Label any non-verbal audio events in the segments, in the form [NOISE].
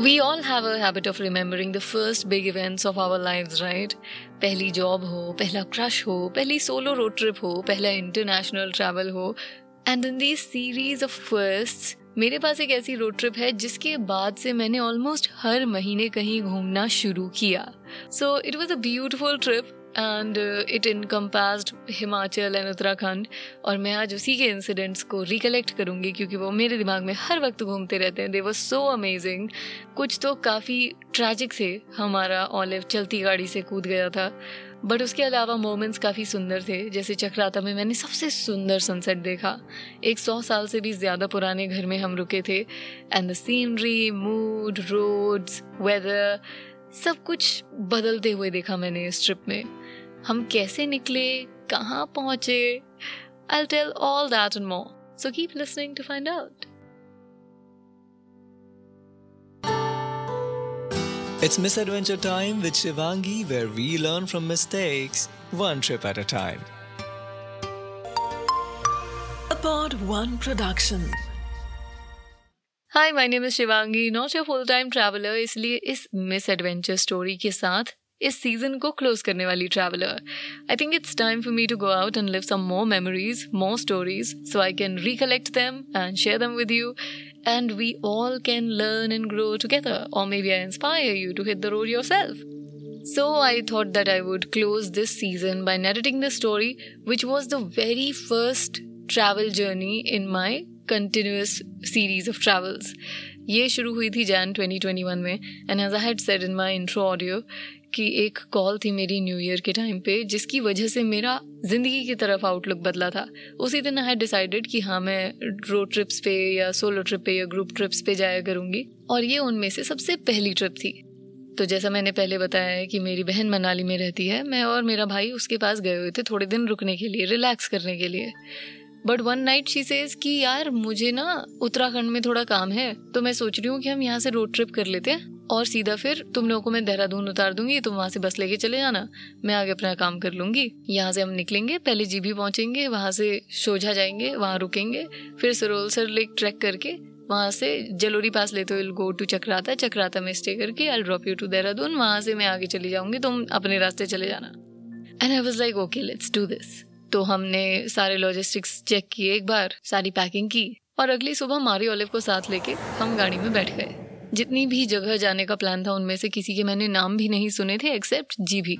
We all have a of remembering the first big events of our life right? पहली job हो, पहला crush हो, पहली solo road trip हो, पहला इंटरनेशनल ट्रैवल हो. And in the series of first मेरे पास एक ऐसी रोड ट्रिप है जिसके बाद से मैंने ऑलमोस्ट हर महीने कहीं घूमना शुरू किया. So it was a beautiful trip and it encompassed Himachal and Uttarakhand और मैं आज उसी के इंसिडेंट्स को रिकलेक्ट करूँगी क्योंकि वो मेरे दिमाग में हर वक्त घूमते रहते हैं। दे वॉज़ सो अमेजिंग कुछ तो काफ़ी ट्रैजिक थे। हमारा ऑलिव चलती गाड़ी से कूद गया था। बट उसके अलावा मोमेंट्स काफ़ी सुंदर थे। जैसे चक्राता में मैंने सबसे सुंदर सनसेट देखा। एक सौ साल से भी ज़्यादा पुराने घर में हम रुके थे। And the scenery mood roads weather सब कुछ बदलते हुए देखा मैंने इस ट्रिप में। हम कैसे निकले कहाँ पहुँचे I'll tell all that and more. So keep listening to find out. It's Misadventure Time with Shivangi, where we learn from mistakes, one trip at a time. A Pod One production. Hi my name is Shivangi not your full time traveller इसलिए इस miss adventure story के साथ इस season को close करने वाली traveller I think it's time for me to go out and live some more memories more stories so I can recollect them and share them with you and we all can learn and grow together. Or maybe I inspire you to hit the road yourself. So I thought that I would close this season by narrating the story, which was the very first travel journey in my continuous series of travels. ये शुरू हुई थी जैन 2021 में and as I had said in my intro audio कि एक call थी मेरी new year के टाइम पे, जिसकी वजह से मेरा ज़िंदगी की तरफ़ आउटलुक बदला था। उसी दिन आई डिसाइडेड कि हाँ मैं रोड ट्रिप्स पे या सोलो ट्रिप पे या ग्रुप ट्रिप्स पे जाया करूँगी, और ये उनमें से सबसे पहली ट्रिप थी। तो जैसा मैंने पहले बताया है कि मेरी बहन मनाली में रहती है, मैं और मेरा भाई उसके पास गए हुए थे थोड़े दिन रुकने के लिए रिलैक्स करने के लिए। But one night she says कि यार, मुझे ना उत्तराखंड में थोड़ा काम है तो मैं सोच रही हूँ कि हम यहाँ से रोड ट्रिप कर लेते हैं। और सीधा फिर, तुम लोगों को मैं देहरादून उतार दूँगी, तुम वहाँ से बस लेके चले जाना मैं आगे अपना काम कर लूँगी। यहाँ से हम निकलेंगे, पहले जीबी पहुँचेंगे, वहाँ से सोझा जाएँगे, वहाँ रुकेंगे, फिर सरोल सर लेक ट्रैक करके वहाँ से जलोरी पास लेते हुए गो टू चक्राता चक्राता में स्टे करके I drop you to Dehradun, वहाँ से मैं आगे चली जाऊँगी, तुम अपने रास्ते चले जाना। And I was like okay let's do this तो हमने सारे लॉजिस्टिक्स चेक किए एक बार, सारी पैकिंग की, और अगली सुबह मारी ओलिव को साथ लेके हम गाड़ी में बैठ गए। जितनी भी जगह जाने का प्लान था, उनमें से किसी के मैंने नाम भी नहीं सुने थे एक्सेप्ट जीभी।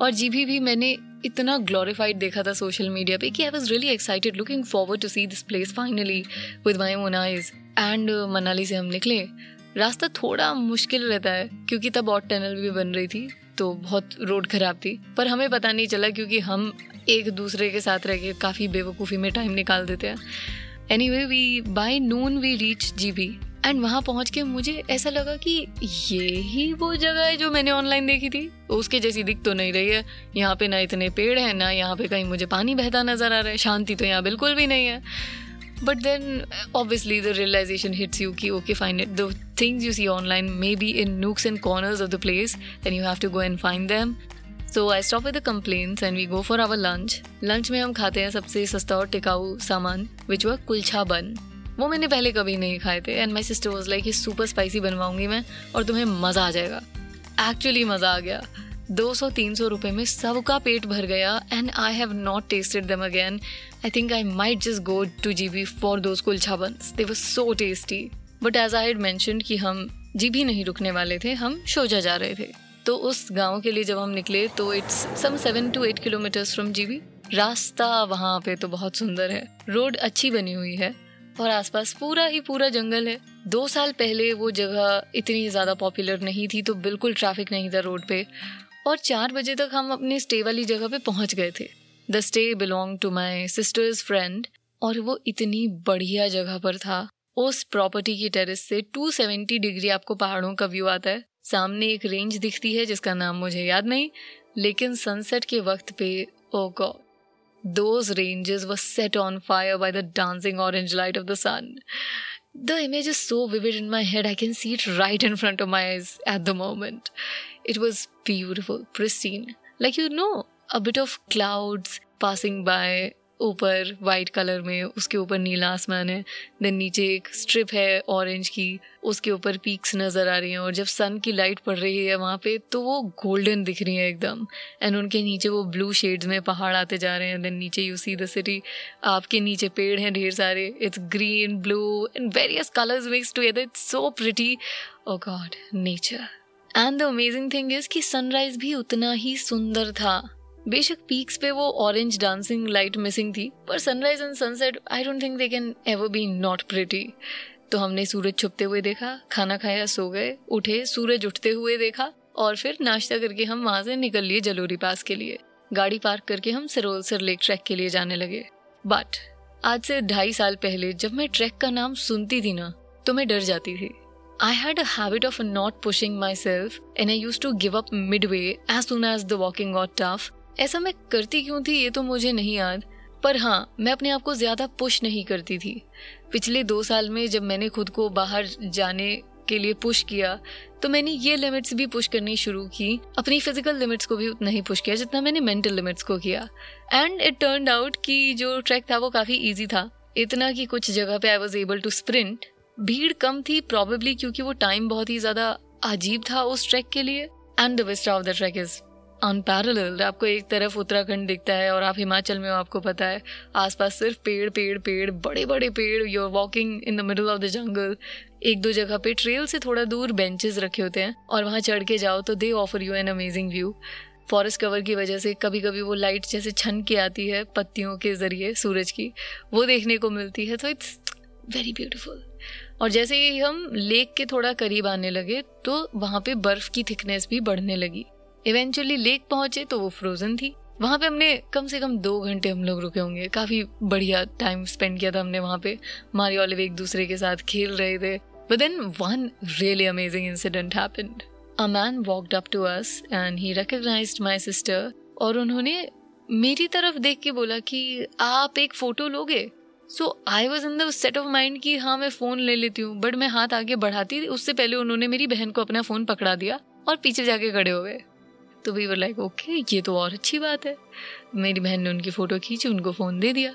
और जीभी भी मैंने इतना ग्लोरीफाइड देखा था सोशल मीडिया पे कि I was really excited looking forward to see this place finally with my own eyes and Manali से हम निकले। रास्ता थोड़ा मुश्किल रहता है, क्योंकि तब और टनल भी बन रही थी तो बहुत रोड खराब थी। पर हमें पता नहीं चला क्योंकि हम एक दूसरे के साथ रह के काफ़ी बेवकूफ़ी में टाइम निकाल देते हैं। Anyway we by noon we reach G B and वहाँ पहुँच के मुझे ऐसा लगा कि ये ही वो जगह है जो मैंने ऑनलाइन देखी थी। उसके जैसी दिख तो नहीं रही है। यहाँ पे ना इतने पेड़ हैं, ना यहाँ पे कहीं मुझे पानी बहता नज़र आ रहा है। शांति तो यहाँ बिल्कुल भी नहीं है। But then, obviously realisation hits you you okay fine it the things you see online may be in nooks and corners of the place and you have to go and find them. So I stop with the complaints and we go for our lunch lunch में हम खाते हैं सबसे सस्ता और टिकाऊ सामान विच हुआ कुल्छा बन वो मैंने पहले कभी नहीं खाए थे। And my sister was like ये सुपर स्पाइसी बनवाऊँगी मैं और तुम्हें मज़ा आ जाएगा. एक्चुअली मज़ा आ गया। दो सौ, तीन सौ रुपये में सबका पेट भर गया and I have not tasted them again I think I might just go to G B for those kulcha buns they was so tasty but as I had mention कि हम जी भी नहीं रुकने वाले थे, हम शोजा जा रहे थे। तो उस गाँव के लिए जब हम निकले तो it's some seven to eight kilometres from GB रास्ता वहाँ पे तो बहुत सुंदर है। रोड अच्छी बनी हुई है। और आसपास पूरा ही पूरा जंगल है। दो साल पहले वो जगह इतनी ज़्यादा पॉपुलर नहीं थी तो बिल्कुल ट्रैफ़िक नहीं था रोड पे। और चार बजे तक हम अपने स्टे वाली जगह पे पहुँच गए थे। The stay belong to my sister's friend और वो इतनी बढ़िया जगह पर था। उस प्रॉपर्टी की टेरेस से 270 डिग्री आपको पहाड़ों का व्यू आता है। सामने एक रेंज दिखती है, जिसका नाम मुझे याद नहीं, लेकिन सनसेट के वक्त पे ओ God those ranges were set on fire by the dancing orange light of the sun. The image is so vivid in my head, I can see it right in front of my eyes at the moment. It was beautiful, pristine. Like, you know, a bit of clouds passing by, ऊपर white colour में, उसके ऊपर नीला आसमान है then नीचे एक strip है orange की, उसके ऊपर पीक्स नज़र आ रही हैं और जब सन की लाइट पड़ रही है वहाँ पे तो वो गोल्डन दिख रही है एकदम। एंड उनके नीचे वो ब्लू शेड्स में पहाड़ आते जा रहे हैं देन नीचे यू सी द सिटी आपके नीचे पेड़ हैं ढेर सारे it's green blue and various colours mix together it's so pretty oh God nature and the amazing thing is कि सनराइज भी उतना ही सुंदर था। बेशक पीक्स पे वो ऑरेंज डांसिंग लाइट मिसिंग थी, पर sunrise and sunset I don't think they can ever be not pretty तो हमने सूरज छुपते हुए देखा, खाना खाया, सो गए, उठे, सूरज उठते हुए देखा, और फिर नाश्ता करके हम वहाँ से निकल लिए जलोरी पास के लिए। गाड़ी पार्क करके हम सरोल सर लेक ट्रैक के लिए जाने लगे। बट आज से ढाई साल पहले जब मैं ट्रैक का नाम सुनती थी ना तो मैं डर जाती थी। I had a habit of not pushing myself, and I used to give up midway as soon as the walking got tough ऐसा मैं करती क्यों थी, ये तो मुझे नहीं याद। पर हाँ मैं अपने आप को ज़्यादा पुश नहीं करती थी। पिछले दो साल में जब मैंने खुद को बाहर जाने के लिए पुश किया तो मैंने ये लिमिट्स भी पुश करनी शुरू की। अपनी फ़िज़िकल लिमिट्स को भी उतना ही पुश किया जितना मैंने मेंटल लिमिट्स को किया। एंड इट टर्न आउट कि जो ट्रैक था वो काफ़ी ईजी था। इतना कि कुछ जगह पे I was able to sprint भीड़ कम थी प्रॉबेबली क्योंकि वो टाइम बहुत ही ज़्यादा अजीब था उस ट्रैक के लिए। And the west of the track is unparalleled आपको एक तरफ़ उत्तराखंड दिखता है और आप हिमाचल में हो, आपको पता है। आसपास सिर्फ़ पेड़ पेड़ पेड़ बड़े बड़े पेड़। You are walking in the middle of the jungle एक दो जगह पे ट्रेल से थोड़ा दूर बेंचेस रखे होते हैं और वहाँ चढ़ के जाओ तो they offer you an amazing view forest cover की वजह से कभी कभी वो लाइट जैसे छन के आती है पत्तियों के ज़रिए सूरज की। वो देखने को मिलती है तो इट्स वेरी ब्यूटिफुल और जैसे ही हम लेक के थोड़ा करीब आने लगे तो वहाँ पे बर्फ़ की थिकनेस भी बढ़ने लगी। इवेंचुअली लेक पहुँचे तो वो फ्रोजन थी। वहाँ पे हमने कम से कम दो घंटे हम लोग रुके होंगे। काफ़ी बढ़िया टाइम स्पेंड किया था हमने वहाँ पे। मारी ऑलिव एक दूसरे के साथ खेल रहे थे। But then one really amazing incident happened a man walked up to us and he recognised my sister और उन्होंने मेरी तरफ़ देख के बोला कि आप एक फ़ोटो लोगे। So I was in the set of mind कि हाँ मैं फ़ोन ले लेती हूँ। बट मैं हाथ आगे बढ़ाती, उससे पहले उन्होंने मेरी बहन को अपना फ़ोन पकड़ा दिया और पीछे जाके खड़े हो गए। तो वी वर लाइक ओके ये तो और अच्छी बात है। मेरी बहन ने उनकी फ़ोटो खींची, उनको फ़ोन दे दिया।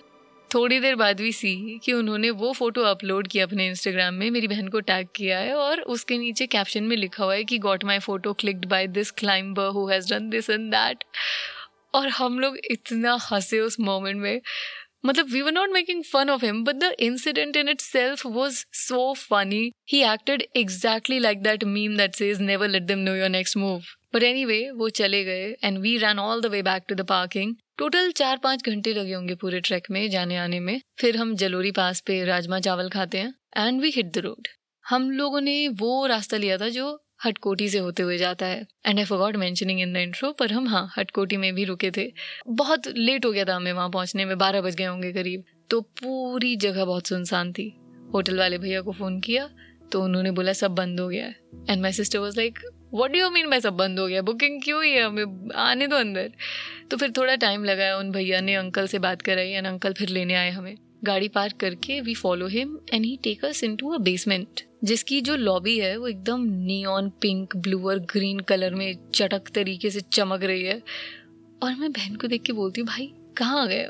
थोड़ी देर बाद भी सी कि उन्होंने वो फ़ोटो अपलोड किया अपने इंस्टाग्राम में, मेरी बहन को टैग किया है और उसके नीचे कैप्शन में लिखा हुआ है कि got my photo clicked by this climber who has done this and that और हम लोग इतना हंसे उस मोमेंट में। मतलब we were not making fun of him but the incident in itself was so funny he acted exactly like that meme that says never let them know your next move but anyway वो चले गए and we run all the way back to the parking total चार पाँच घंटे लगे होंगे पूरे track में जाने आने में। फिर हम जलोरी पास पे राजमा चावल खाते हैं and we hit the road हम लोगों ने वो रास्ता लिया था जो हटकोटी से होते हुए जाता है। And I forgot mentioning in the intro पर हम हाँ हटकोटी में भी रुके थे। बहुत लेट हो गया था हमें वहाँ पहुँचने में, बारह बज गए होंगे करीब। तो पूरी जगह बहुत सुनसान थी। होटल वाले भैया को फ़ोन किया तो उन्होंने बोला, सब बंद हो गया है. And my sister was like what do mean by सब बंद हो गया? बुकिंग क्यों ही है? हमें आने दो अंदर। तो फिर थोड़ा टाइम लगाया उन भैया ने, अंकल से बात कराई एंड अंकल फिर लेने आए हमें। गाड़ी पार्क करके we follow him and he take us into a basement जिसकी जो लॉबी है, वो एकदम नियॉन पिंक ब्लू और ग्रीन कलर में चटक तरीके से चमक रही है। और मैं बहन को देख के बोलती हूँ, भाई, कहाँ गए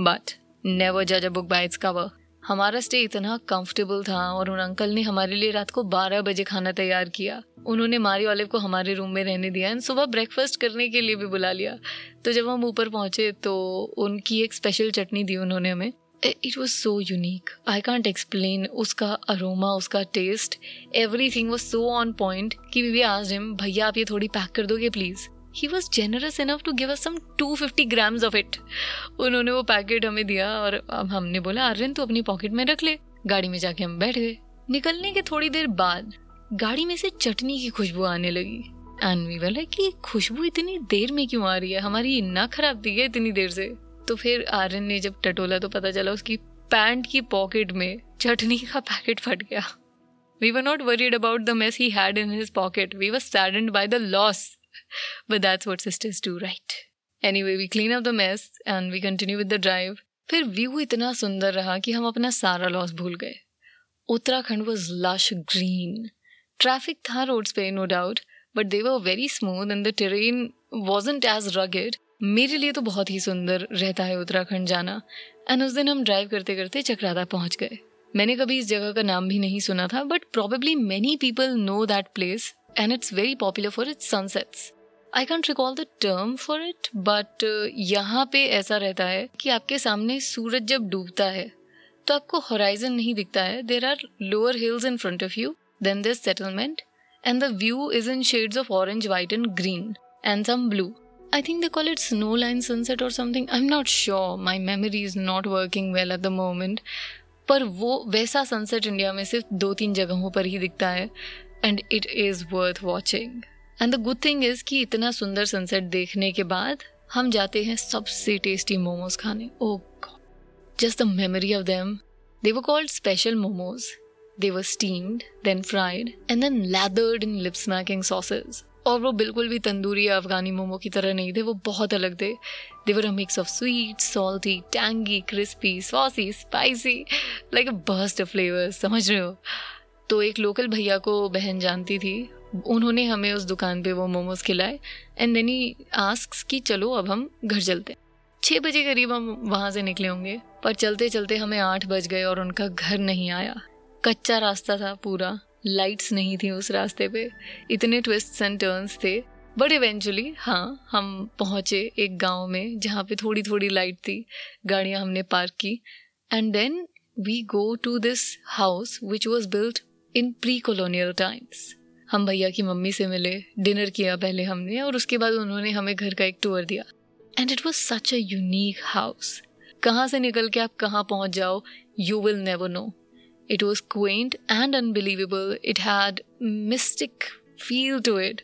बट नेवर जज a book by its cover हमारा स्टे इतना कंफर्टेबल था और उन अंकल ने हमारे लिए रात को 12 बजे खाना तैयार किया। उन्होंने मारी ऑलिव को हमारे रूम में रहने दिया एंड सुबह ब्रेकफास्ट करने के लिए भी बुला लिया। तो जब हम ऊपर पहुँचे तो उनकी एक स्पेशल चटनी दी उन्होंने हमें। It was so unique I can't explain उसका अरोमा उसका taste everything was so on point कि वी आज हिम भैया, आप ये थोड़ी पैक कर दोगे please he was generous enough to give us some two fifty grams of it उन्होंने वो पैकेट हमें दिया और अब हमने बोला आर्यन तो अपनी पॉकेट में रख ले। गाड़ी में जाके हम बैठ गए। निकलने के थोड़ी देर बाद गाड़ी में से चटनी की खुशबू आने लगी। एंड वी लाइक कि खुशबू इतनी देर में क्यों आ रही है? हमारी इतना खराब थी है इतनी देर से? तो फिर आर्यन ने जब टटोला तो पता चला उसकी पैंट की पॉकेट में चटनी का पैकेट फट गया। We were not worried about the mess he had in his pocket we were saddened by the loss but that's what sisters do right anyway we clean up the mess and we continue with the drive फिर view इतना सुंदर रहा कि हम अपना सारा loss भूल गए। Uttarakhand was lush green traffic था रोड्स पे no doubt but they were very smooth and the terrain wasn't as rugged. मेरे लिए तो बहुत ही सुंदर रहता है उत्तराखंड जाना। एंड उस दिन हम ड्राइव करते करते चक्राता पहुँच गए। मैंने कभी इस जगह का नाम भी नहीं सुना था but probably many people know that place and it's very popular for its sunsets I can't recall the term for it but यहाँ पे ऐसा रहता है कि आपके सामने सूरज जब डूबता है तो आपको होराइजन नहीं दिखता है there are lower hills in front of you then this settlement and the view is in shades of orange white and green and some blue I think they call it snow line sunset or something. I'm not sure. My memory is not working well at the moment. पर वो वैसा sunset India में सिर्फ़ दो तीन जगहों पर ही दिखता है and it is worth watching and the good thing is कि इतना सुंदर सनसेट देखने के बाद हम जाते हैं सबसे टेस्टी मोमोज खाने। ओ just the memory of them they were called special momos they were steamed then fried and then lathered in lip smacking sauces और वो बिल्कुल भी तंदूरी या अफगानी मोमो की तरह नहीं थे, वो बहुत अलग थे। They were a mix of sweet salty tangy crispy saucy spicy like a burst of flavours समझ रहे हो? तो एक लोकल भैया को बहन जानती थी। उन्होंने हमें उस दुकान पे वो मोमोज खिलाए। एंड देन ही आस्क कि चलो अब हम घर चलते हैं। छः बजे करीब हम वहाँ से निकले होंगे। पर चलते चलते हमें आठ बज गए और उनका घर नहीं आया। कच्चा रास्ता था पूरा। लाइट्स नहीं थी उस रास्ते पे। इतने ट्विस्ट एंड टर्न्स थे। बट इवेंचुअली हाँ हम पहुँचे एक गाँव में जहाँ पे थोड़ी थोड़ी लाइट थी। गाड़ियाँ हमने पार्क की। And then we go to this house which was built in pre colonial times हम भैया की मम्मी से मिले डिनर किया पहले हमने और उसके बाद उन्होंने हमें घर का एक टूर दिया। And it was such a unique house कहाँ से निकल के आप कहाँ पहुँच जाओ you will never know it was quaint and unbelievable it had mystic feel to it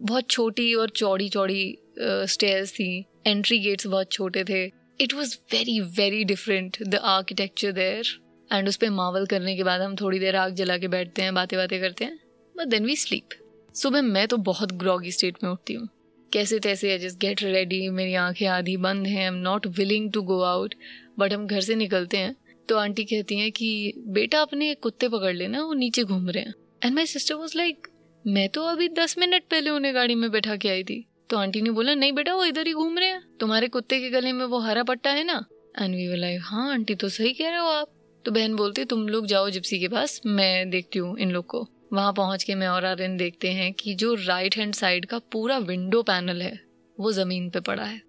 बहुत छोटी और चौड़ी चौड़ी स्टेयर्स थी। एंट्री गेट्स बहुत छोटे थे। It was very very different the architecture there and उस पर मावल करने के बाद हम थोड़ी देर आग जला के बैठते हैं, बातें बातें करते हैं बट देन वी स्लीप सुबह मैं तो बहुत ग्रॉगी स्टेट में उठती हूँ। कैसे तैसे आई जस्ट गेट रेडी मेरी आँखें आधी बंद हैं I am not willing to go out but हम घर से निकलते हैं तो आंटी कहती हैं कि, बेटा, अपने कुत्ते पकड़ लेना, वो नीचे घूम रहे हैं. And my sister was like मैं तो अभी दस मिनट पहले उन्हें गाड़ी में बैठा के आई थी। तो आंटी ने बोला, नहीं बेटा, वो इधर ही घूम रहे हैं। तुम्हारे कुत्ते के गले में वो हरा पट्टा है ना? एंड वी लाइक हाँ आंटी तो सही कह रहे हो आप। तो बहन बोलती, तुम लोग जाओ जिप्सी के पास, मैं देखती हूँ इन लोग को। वहाँ पहुँच के मैं और आर्यन देखते हैं कि जो राइट हैंड साइड का पूरा विंडो पैनल है, वो ज़मीन पे पड़ा है।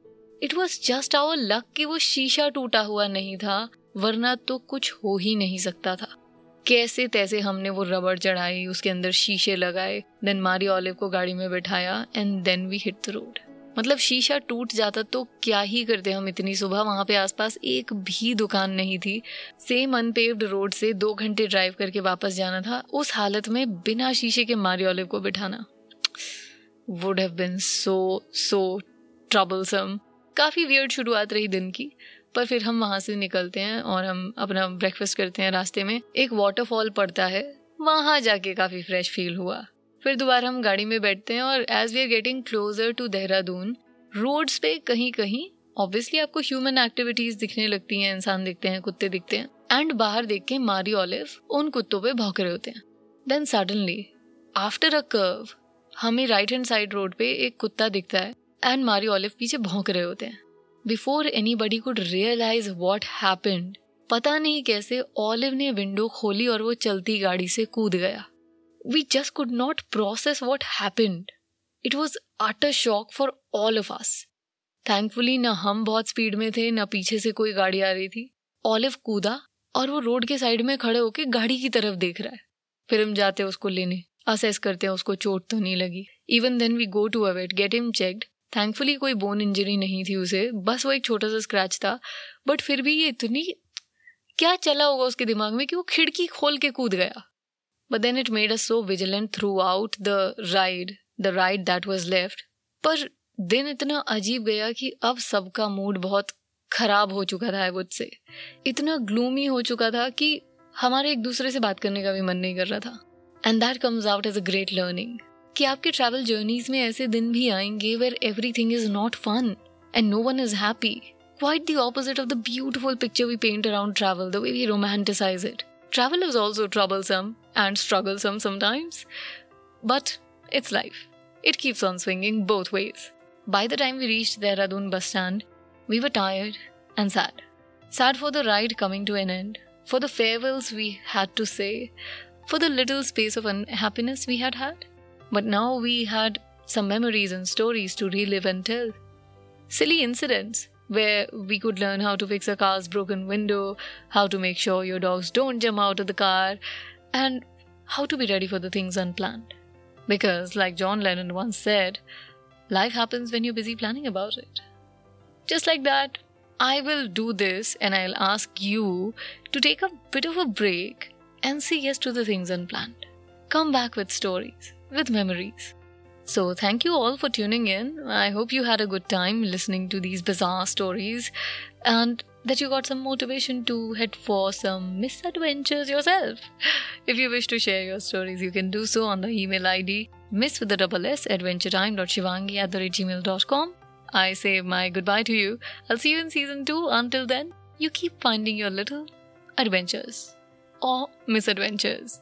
It was just our luck कि वो शीशा टूटा हुआ नहीं था, वरना तो कुछ हो ही नहीं सकता था। कैसे तैसे हमने वो रबड़ चढ़ाई, उसके अंदर शीशे लगाए देन मारी ऑलिव को गाड़ी में बैठाया and then we hit the road मतलब शीशा टूट जाता तो क्या ही करते हम इतनी सुबह? वहाँ पे आसपास एक भी दुकान नहीं थी। सेम अनपेव्ड रोड से दो घंटे ड्राइव करके वापस जाना था, उस हालत में बिना शीशे के मारी ऑलिव को बिठाना। Would have been so so troublesome काफ़ी वियर्ड शुरुआत रही दिन की, पर फिर हम वहाँ से निकलते हैं और हम अपना ब्रेकफास्ट करते हैं रास्ते में। एक वाटरफॉल पड़ता है, वहाँ जाके काफ़ी फ्रेश फील हुआ। फिर दोबारा हम गाड़ी में बैठते हैं और as we are getting closer to Dehradun roads पे कहीं कहीं ऑब्वियसली आपको ह्यूमन एक्टिविटीज़ दिखने लगती हैं, इंसान दिखते हैं, कुत्ते दिखते हैं एंड बाहर देख के मारी ऑलिव उन कुत्तों पे भौंक रहे होते हैं। Then suddenly after a curve हमें राइट हैंड साइड रोड पे एक कुत्ता दिखता है एंड मारी ऑलिव पीछे भौंक रहे होते हैं। Before anybody could realise what happened पता नहीं कैसे ऑलिव ने विंडो खोली और वो चलती गाड़ी से कूद गया। We just could not process what happened it was utter shock for all of us thankfully ना हम बहुत स्पीड में थे, ना पीछे से कोई गाड़ी आ रही थी। ऑलिव कूदा और वो रोड के साइड में खड़े होके गाड़ी की तरफ़ देख रहा है। फिर हम जाते हैं उसको लेने असेस करते हैं, उसको चोट तो नहीं लगी। Even then we go to a vet get him checked thankfully कोई बोन इंजरी नहीं थी उसे, बस वो एक छोटा सा स्क्रैच था। बट फिर भी ये इतनी, क्या चला होगा उसके दिमाग में कि वो खिड़की खोल के कूद गया। But then it made us so vigilant throughout the ride the ride that was left पर दिन इतना अजीब गया कि अब सबका मूड बहुत खराब हो चुका था मुझसे इतना ग्लूमी हो चुका था कि हमारे एक दूसरे से बात करने का भी मन नहीं कर रहा था। And that comes out as a great learning कि आपके ट्रैवल जर्नीज में ऐसे दिन भी आएँगे where everything is not fun and no one is happy quite the opposite of the beautiful picture we paint around travel the way we romanticise it Travel is also troublesome and strugglesome sometimes, but it's life. It keeps on swinging both ways. by the time we reached Dehradun bus stand, we were tired and sad. Sad for the ride coming to an end, for the farewells we had to say, for the little space of unhappiness we had had. But now we had some memories and stories to relive and tell. Silly incidents where we could learn how to fix a car's broken window, how to make sure your dogs don't jump out of the car, and how to be ready for the things unplanned. Because, like John Lennon once said, life happens when you're busy planning about it. Just like that, I will do this and I'll ask you to take a bit of a break and say yes to the things unplanned. Come back with stories, with memories. So, thank you all for tuning in. I hope you had a good time listening to these bizarre stories and that you got some motivation to head for some misadventures yourself. [LAUGHS] If you wish to share your stories, you can do so on the email ID miss with the double s adventuretime.shivangi at the gmail.com. I say my goodbye to you. I'll see you in season 2. Until then, you keep finding your little adventures or misadventures.